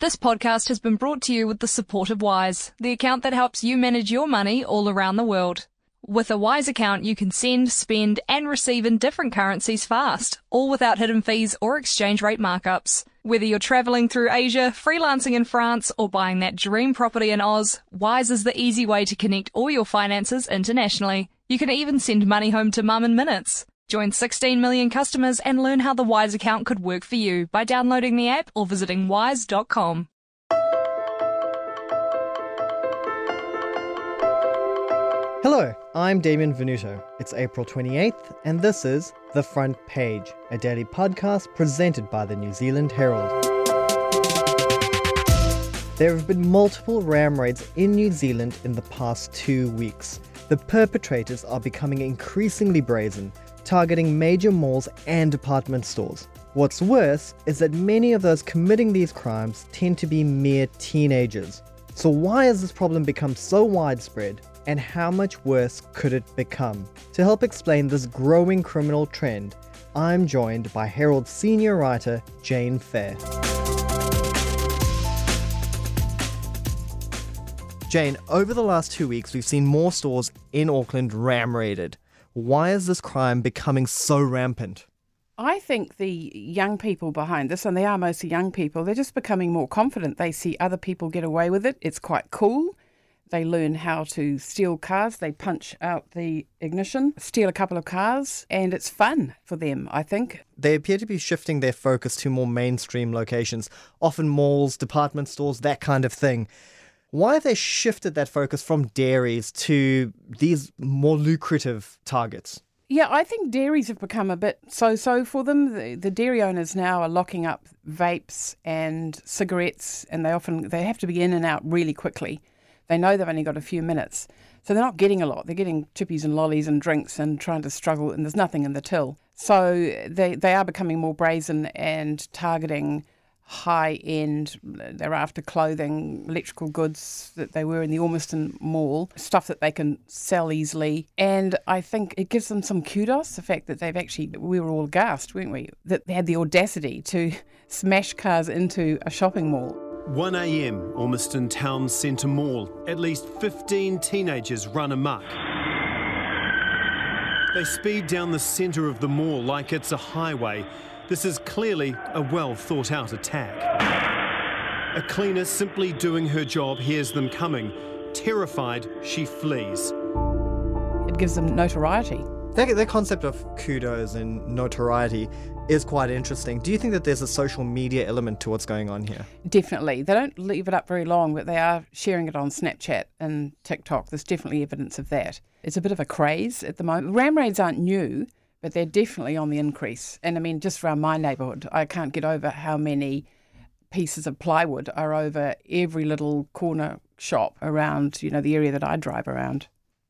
This podcast has been brought to you with the support of Wise, the account that helps you manage your money all around the world. With a Wise account, you can send, spend, and receive in different currencies fast, all without hidden fees or exchange rate markups. Whether you're traveling through Asia, freelancing in France, or buying that dream property in Oz, Wise is the easy way to connect all your finances internationally. You can even send money home to mum in minutes. Join 16 million customers and learn how the Wise account could work for you by downloading the app or visiting wise.com. Hello, I'm Damien Venuto. It's April 28th, and this is The Front Page, a daily podcast presented by the New Zealand Herald. There have been multiple ram raids in New Zealand in the past two weeks. The perpetrators are becoming increasingly brazen, targeting major malls and department stores. What's worse is that many of those committing these crimes tend to be mere teenagers. So, why has this problem become so widespread, and how much worse could it become? To help explain this growing criminal trend, I'm joined by Herald senior writer Jane Phare. Jane, over the last two weeks, we've seen more stores in Auckland ram raided. Why is this crime becoming so rampant? I think the young people behind this, and they are mostly young people, they're just becoming more confident. They see other people get away with it. It's quite cool. They learn how to steal cars. They punch out the ignition, steal a couple of cars, and it's fun for them, I think. They appear to be shifting their focus to more mainstream locations, often malls, department stores, that kind of thing. Why have they shifted that focus from dairies to these more lucrative targets? Yeah, I think dairies have become a bit so so for them. The, the, dairy owners now are locking up vapes and cigarettes, and they often they have to be in and out really quickly. They know they've only got a few minutes, so they're not getting a lot. They're getting chippies and lollies and drinks and trying to struggle, and there's nothing in the till. So they they are becoming more brazen and targeting high end, they're after clothing, electrical goods that they were in the Ormiston Mall, stuff that they can sell easily. And I think it gives them some kudos, the fact that they've actually, we were all gassed, weren't we? That they had the audacity to smash cars into a shopping mall. 1am, Ormiston Town Centre Mall. At least 15 teenagers run amok. They speed down the centre of the mall like it's a highway this is clearly a well thought out attack. A cleaner simply doing her job hears them coming. Terrified, she flees. It gives them notoriety. That, that concept of kudos and notoriety is quite interesting. Do you think that there's a social media element to what's going on here? Definitely. They don't leave it up very long, but they are sharing it on Snapchat and TikTok. There's definitely evidence of that. It's a bit of a craze at the moment. Ram raids aren't new but they're definitely on the increase. And I mean, just around my neighbourhood, I can't get over how many pieces of plywood are over every little corner shop around, you know, the area that I drive around.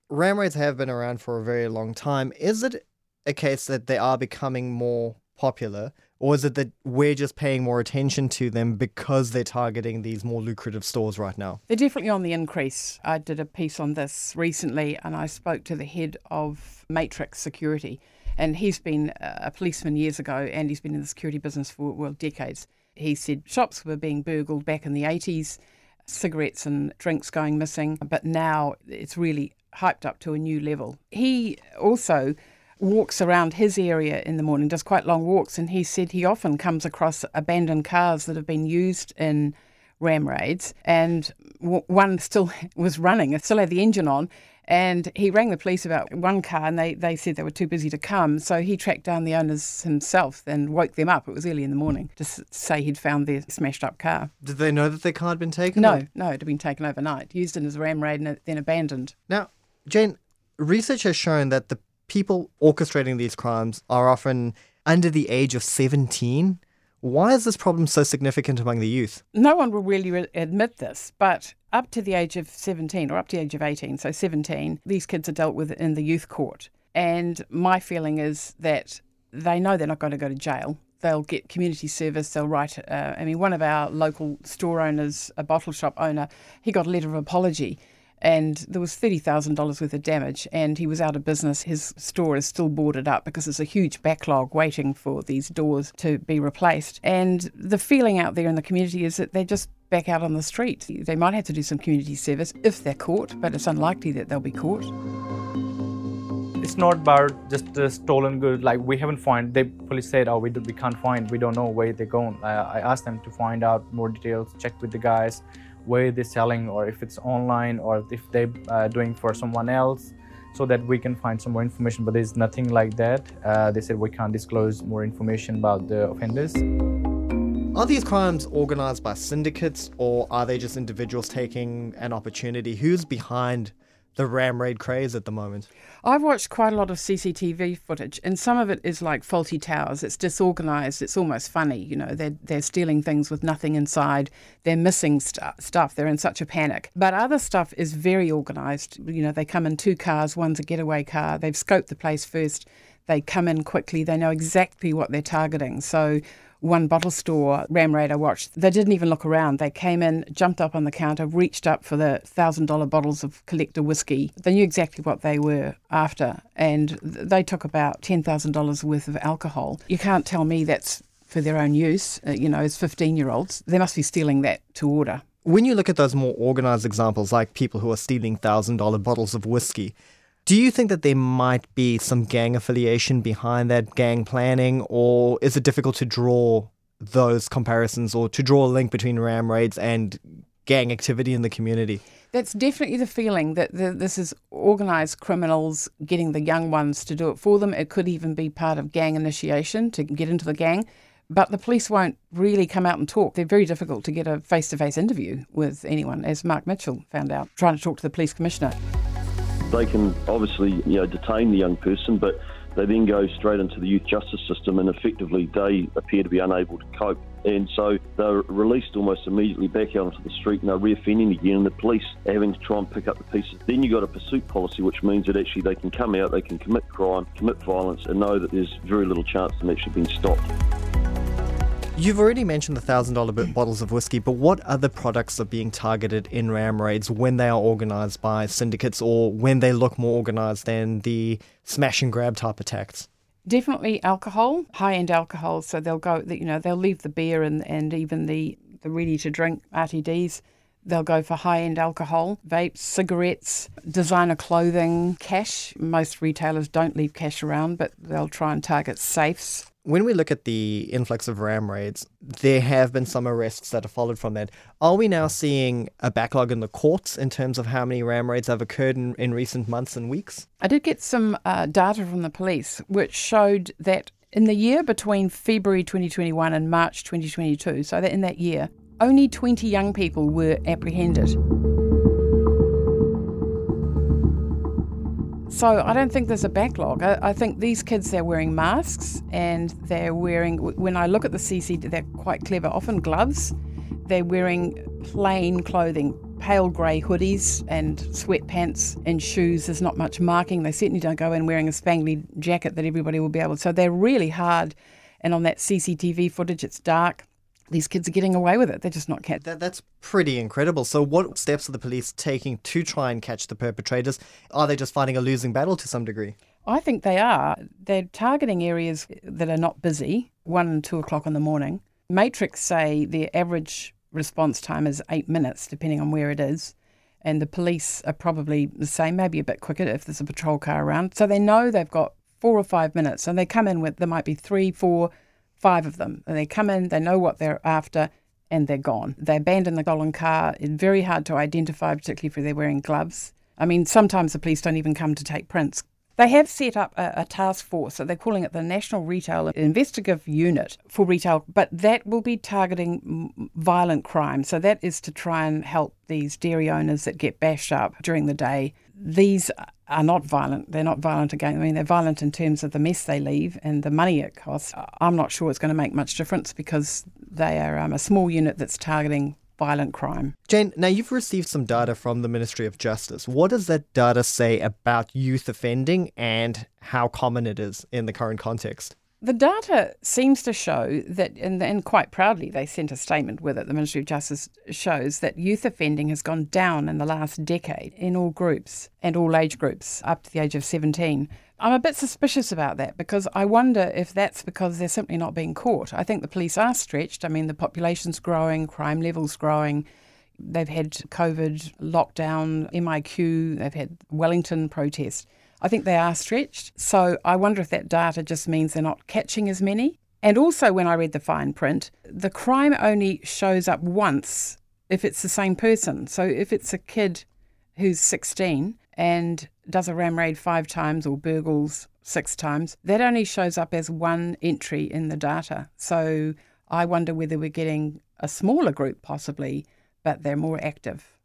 Ram raids have been around for a very long time. Is it a case that they are becoming more popular, or is it that we're just paying more attention to them because they're targeting these more lucrative stores right now? They're definitely on the increase. I did a piece on this recently, and I spoke to the head of Matrix Security and he's been a policeman years ago and he's been in the security business for, well, decades. He said shops were being burgled back in the 80s, cigarettes and drinks going missing, but now it's really hyped up to a new level. He also walks around his area in the morning, does quite long walks, and he said he often comes across abandoned cars that have been used in ram raids, and one still was running, it still had the engine on, and he rang the police about one car and they, they said they were too busy to come. So he tracked down the owners himself and woke them up. It was early in the morning to say he'd found their smashed up car. Did they know that their car had been taken? No, or? no, it had been taken overnight, used in as a ram raid and then abandoned. Now, Jane, research has shown that the people orchestrating these crimes are often under the age of 17. Why is this problem so significant among the youth? No one will really re- admit this, but up to the age of 17 or up to the age of 18, so 17, these kids are dealt with in the youth court. And my feeling is that they know they're not going to go to jail. They'll get community service. They'll write. Uh, I mean, one of our local store owners, a bottle shop owner, he got a letter of apology and there was $30,000 worth of damage and he was out of business. His store is still boarded up because there's a huge backlog waiting for these doors to be replaced. And the feeling out there in the community is that they're just back out on the street. They might have to do some community service if they're caught, but it's unlikely that they'll be caught. It's not about just the stolen goods. Like we haven't found. The police said, "Oh, we, we can't find. We don't know where they're going." Uh, I asked them to find out more details. Check with the guys where they're selling, or if it's online, or if they're uh, doing for someone else, so that we can find some more information. But there's nothing like that. Uh, they said we can't disclose more information about the offenders. Are these crimes organized by syndicates or are they just individuals taking an opportunity? Who's behind the ram raid craze at the moment? I've watched quite a lot of CCTV footage, and some of it is like Fawlty Towers. It's disorganized. It's almost funny. You know, they're, they're stealing things with nothing inside. They're missing st- stuff. They're in such a panic. But other stuff is very organized. You know, they come in two cars. One's a getaway car. They've scoped the place first. They come in quickly. They know exactly what they're targeting. So one bottle store ram raid I watched, they didn't even look around. They came in, jumped up on the counter, reached up for the thousand dollar bottles of collector whiskey. They knew exactly what they were after, and they took about ten thousand dollars worth of alcohol. You can't tell me that's for their own use. Uh, you know, as fifteen year olds, they must be stealing that to order. When you look at those more organized examples, like people who are stealing thousand dollar bottles of whiskey, do you think that there might be some gang affiliation behind that gang planning, or is it difficult to draw those comparisons or to draw a link between ram raids and gang activity in the community? That's definitely the feeling that the, this is organised criminals getting the young ones to do it for them. It could even be part of gang initiation to get into the gang. But the police won't really come out and talk. They're very difficult to get a face to face interview with anyone, as Mark Mitchell found out, trying to talk to the police commissioner. They can obviously you know detain the young person, but they then go straight into the youth justice system, and effectively they appear to be unable to cope. And so they're released almost immediately back out onto the street and they're reoffending again, and the police are having to try and pick up the pieces. Then you've got a pursuit policy, which means that actually they can come out, they can commit crime, commit violence, and know that there's very little chance of them actually being stopped. You've already mentioned the thousand dollar bottles of whiskey, but what other products are being targeted in ram raids when they are organized by syndicates or when they look more organized than the smash and grab type attacks? Definitely alcohol, high end alcohol. So they'll go, you know, they'll leave the beer and, and even the, the ready to drink RTDs. They'll go for high end alcohol, vapes, cigarettes, designer clothing, cash. Most retailers don't leave cash around, but they'll try and target safes when we look at the influx of ram raids, there have been some arrests that have followed from that. Are we now seeing a backlog in the courts in terms of how many ram raids have occurred in, in recent months and weeks? I did get some uh, data from the police which showed that in the year between February 2021 and March 2022, so that in that year, only 20 young people were apprehended. So I don't think there's a backlog. I, I, think these kids they're wearing masks and they're wearing. When I look at the CC, they're quite clever. Often gloves. They're wearing plain clothing, pale grey hoodies and sweatpants and shoes. There's not much marking. They certainly don't go in wearing a spangly jacket that everybody will be able. to. So they're really hard. And on that CCTV footage, it's dark these kids are getting away with it. They're just not catch. That, that's pretty incredible. So, what steps are the police taking to try and catch the perpetrators? Are they just fighting a losing battle to some degree? I think they are. They're targeting areas that are not busy, one and two o'clock in the morning. Matrix say their average response time is eight minutes, depending on where it is. And the police are probably the same, maybe a bit quicker if there's a patrol car around. So they know they've got four or five minutes. And they come in with, there might be three, four, five of them. And they come in, they know what they're after, and they're gone. They abandon the stolen car. It's very hard to identify, particularly if they're wearing gloves. I mean, sometimes the police don't even come to take prints. They have set up a, a, task force, so they're calling it the National Retail Investigative Unit for retail, but that will be targeting violent crime. So that is to try and help these dairy owners that get bashed up during the day. These are not violent. They're not violent again. I mean, they're violent in terms of the mess they leave and the money it costs. I'm not sure it's going to make much difference because they are um, a small unit that's targeting violent crime. Jane, now you've received some data from the Ministry of Justice. What does that data say about youth offending and how common it is in the current context? The data seems to show that, and, and, quite proudly, they sent a statement with it. The Ministry of Justice shows that youth offending has gone down in the last decade in all groups and all age groups up to the age of 17. I'm a bit suspicious about that because I wonder if that's because they're simply not being caught. I think the police are stretched. I mean, the population's growing, crime levels growing. They've had COVID lockdown, MIQ, they've had Wellington protest. I think they are stretched. So I wonder if that data just means they're not catching as many. And also, when I read the fine print, the crime only shows up once if it's the same person. So if it's a kid who's 16 and does a ram raid five times or burgles six times, that only shows up as one entry in the data. So I wonder whether we're getting a smaller group possibly, but they're more active.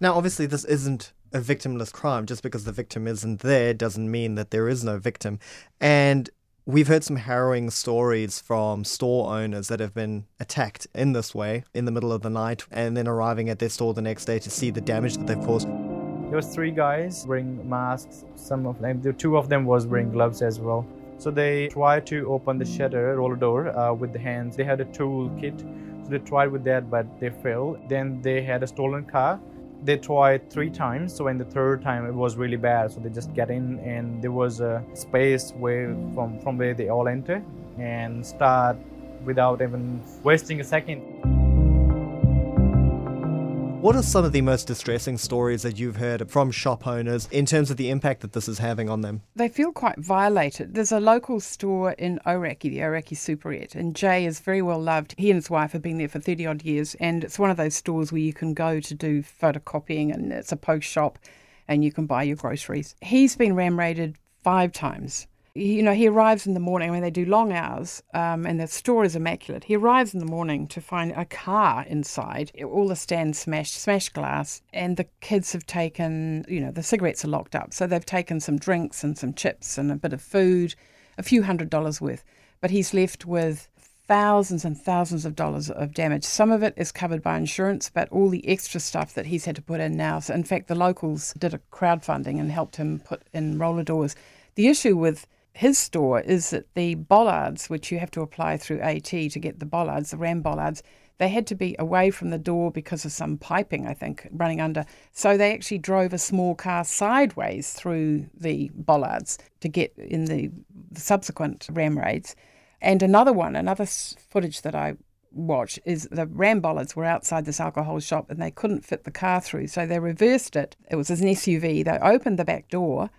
Now, obviously, this isn't a victimless crime. Just because the victim isn't there doesn't mean that there is no victim. And we've heard some harrowing stories from store owners that have been attacked in this way in the middle of the night and then arriving at their store the next day to see the damage that they've caused. There was three guys wearing masks. Some of them, the two of them was wearing gloves as well. So they tried to open the shutter, roller door, uh, with the hands. They had a tool kit, so they tried with that, but they failed. Then they had a stolen car they tried three times so in the third time it was really bad so they just get in and there was a space where from from where they all enter and start without even wasting a second what are some of the most distressing stories that you've heard from shop owners in terms of the impact that this is having on them? They feel quite violated. There's a local store in Ōrākei, the Ōrākei Superette, and Jay is very well loved. He and his wife have been there for 30 odd years, and it's one of those stores where you can go to do photocopying, and it's a post shop, and you can buy your groceries. He's been ram raided five times you know, he arrives in the morning. I mean, they do long hours, um, and the store is immaculate. He arrives in the morning to find a car inside, all the stands smashed, smashed glass, and the kids have taken, you know, the cigarettes are locked up, so they've taken some drinks and some chips and a bit of food, a few hundred dollars worth. But he's left with thousands and thousands of dollars of damage. Some of it is covered by insurance, but all the extra stuff that he's had to put in now. So, in fact, the locals did a crowdfunding and helped him put in roller doors. The issue with his store is that the bollards, which you have to apply through AT to get the bollards, the RAM bollards, they had to be away from the door because of some piping, I think, running under. So they actually drove a small car sideways through the bollards to get in the subsequent ram raids. And another one, another footage that I watch is the ram bollards were outside this alcohol shop and they couldn't fit the car through. So they reversed it. It was an SUV. They opened the back door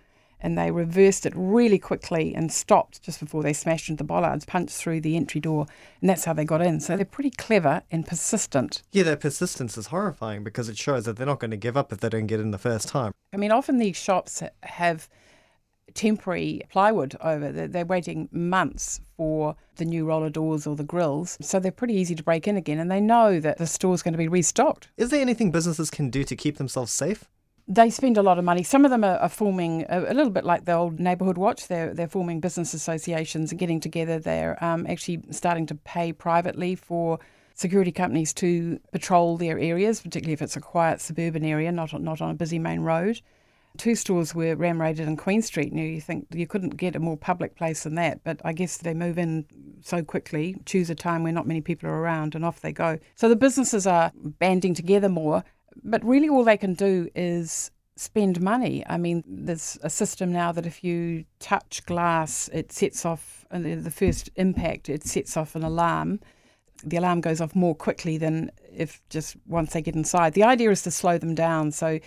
and they reversed it really quickly and stopped just before they smashed into the bollards, punched through the entry door, and that's how they got in. So they're pretty clever and persistent. Yeah, their persistence is horrifying because it shows that they're not going to give up if they don't get in the first time. I mean, often these shops have temporary plywood over. They're, waiting months for the new roller doors or the grills. So they're pretty easy to break in again and they know that the store's going to be restocked. Is there anything businesses can do to keep themselves safe? They spend a lot of money. Some of them are, are forming a, a, little bit like the old neighbourhood watch. They're they're forming business associations and getting together. They're um, actually starting to pay privately for security companies to patrol their areas, particularly if it's a quiet suburban area, not not on a busy main road. Two stores were ram raided in Queen Street. Now you think you couldn't get a more public place than that, but I guess they move in so quickly, choose a time where not many people are around, and off they go. So the businesses are banding together more but really, all they can do is spend money. I mean, there's a system now that if you touch glass, it sets off uh, the first impact, it sets off an alarm. The alarm goes off more quickly than if just once they get inside. The idea is to slow them down. So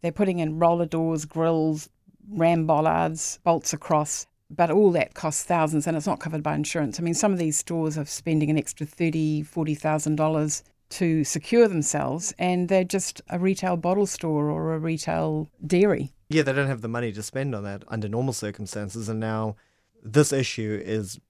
they're putting in roller doors, grills, ram bollards, bolts across. But all that costs thousands and it's not covered by insurance. I mean, some of these stores are spending an extra thirty, forty thousand dollars to secure themselves, and they're just a retail bottle store or a retail dairy. Yeah, they don't have the money to spend on that under normal circumstances, and now this issue is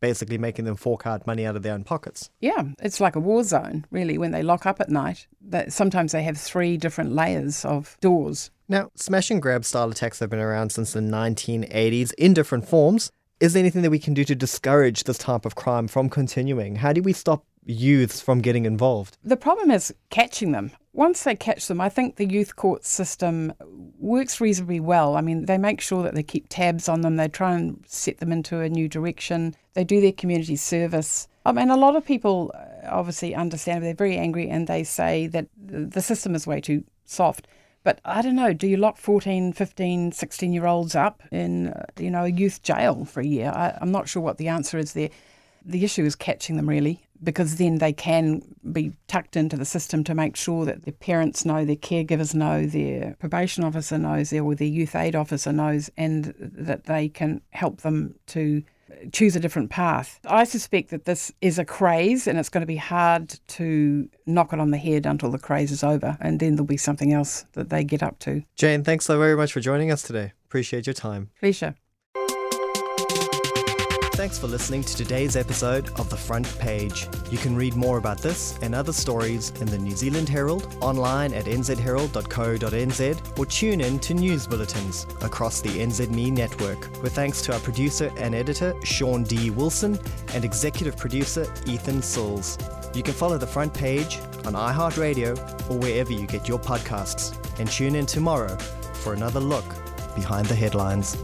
basically making them fork out money out of their own pockets. Yeah, it's like a war zone, really, when they lock up at night. That sometimes they have three different layers of doors. Now, smash and grab style attacks have been around since the 1980s in different forms. Is there anything that we can do to discourage this type of crime from continuing? How do we stop youths from getting involved? The problem is catching them. once they catch them, I think the youth court system works reasonably well. I mean, they make sure that they keep tabs on them, they try and set them into a new direction, they do their community service. I mean, a lot of people uh, obviously understand, they're very angry and they say that the system is way too soft. But I don't know, do you lock 14, 15, 16 year olds up in, uh, you know, a youth jail for a year? I, I'm not sure what the answer is there. The issue is catching them really, because then they can be tucked into the system to make sure that their parents know, their caregivers know, their probation officer knows, or their youth aid officer knows, and that they can help them to choose a different path. I suspect that this is a craze and it's going to be hard to knock it on the head until the craze is over and then there'll be something else that they get up to. Jane, thanks so very much for joining us today. Appreciate your time. Pleasure. Thanks for listening to today's episode of The Front Page. You can read more about this and other stories in the New Zealand Herald, online at nzherald.co.nz, or tune in to news bulletins across the NZME network. With thanks to our producer and editor, Shaun D. Wilson, and executive producer, Ethan Sills. You can follow The Front Page on iHeartRadio or wherever you get your podcasts. And tune in tomorrow for another look behind the headlines.